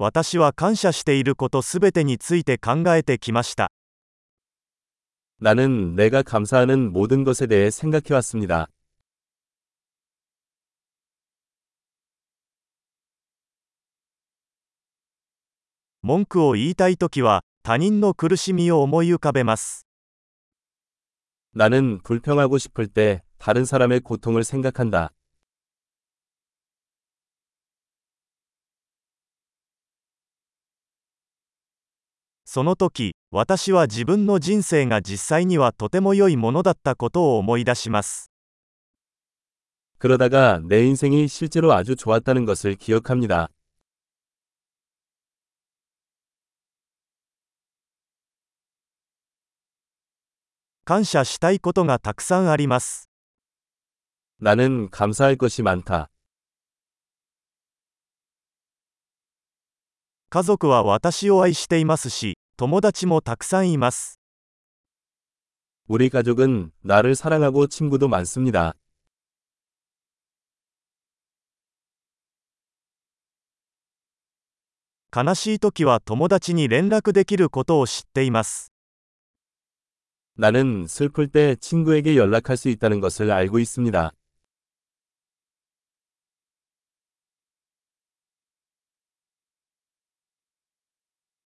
私は感謝していることすべてについて考えてきました。 나는 내가 감사하는 모든 것에 대해 생각해 왔습니다. 文句を言いたいときは他人の苦しみを思い浮かべます。 나는 불평하고 싶을 때 다른 사람의 고통을 생각한다. その時、私は自分の人生が実際にはとても良いものだったことを思い出します。 그러다가 내 인생이 실제로 아주 좋았다는 것을 기억합니다. 感謝したいことがたくさんあります。 나는 감사할 것이 많다. 家族は私を愛していますし、 友達もたくさんいます。 우리 가족은 나를 사랑하고 친구도 많습니다. 悲しい時は友達に連絡できることを知っています。 나는 슬플 때 친구에게 연락할 수 있다는 것을 알고 있습니다.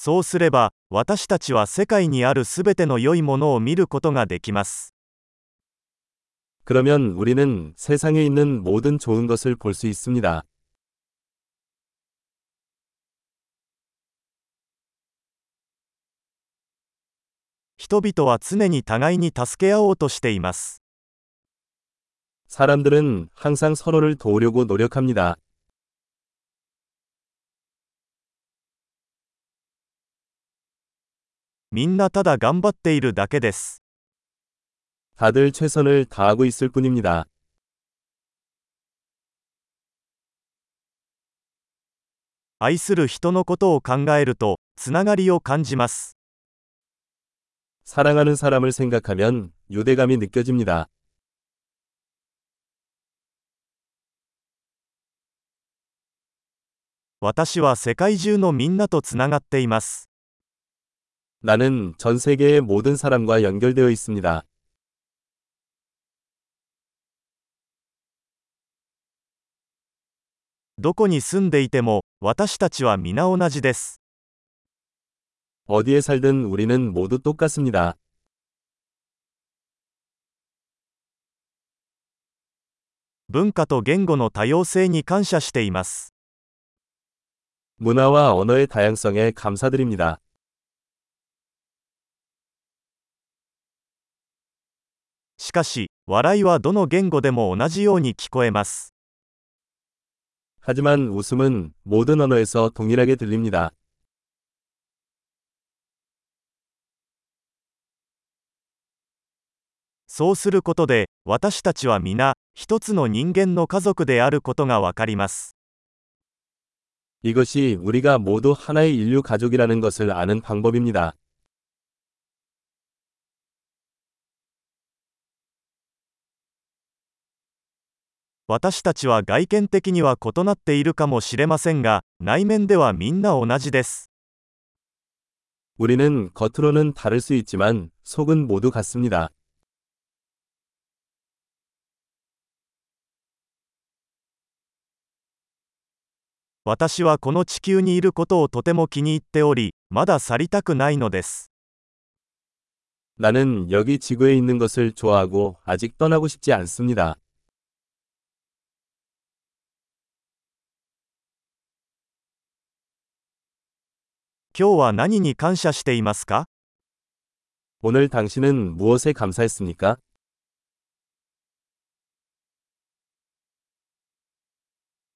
そうすれば、私たちは世界にあるすべての良いものを見ることができます。 그러면 우리는 세상에 있는 모든 좋은 것을 볼 수 있습니다. 人々は常に互いに助け合おうとしています。 사람들은 항상 서로를 도우려고 노력합니다. みんなただ頑張っているだけです。 다들 최선을 다하고 있을 뿐입니다. 愛する人のことを考えると、つながりを感じます。 사랑하는 사람을 생각하면 유대감이 느껴집니다. 私は世界中のみんなとつながっています。 나는 전 세계의 모든 사람과 연결되어 있습니다. どこに住んでいても、私たちは皆同じです。 어디에 살든 우리는 모두 똑같습니다. 文化と言語の多様性に感謝しています。 문화와 언어의 다양성에 감사드립니다. しかし、笑いはどの言語でも同じように聞こえます。 하지만 웃음은 모든 언어에서 동일하게 들립니다. そうすることで、私たちは皆、一つの人間の家族であることがわかります。 이것이 우리가 모두 하나의 인류 가족이라는 것을 아는 방법입니다. 私たちは外見的には異なっているかもしれませんが、内面ではみんな同じです。 우리는 겉으로는 다를 수 있지만 속은 모두 같습니다. 私はこの地球にいることをとても気に入っており、まだ去りたくないのです。 나는 여기 지구에 있는 것을 좋아하고 아직 떠나고 싶지 않습니다. 今日は何に感謝していますか 오늘 당신은 무엇에 감사했습니까?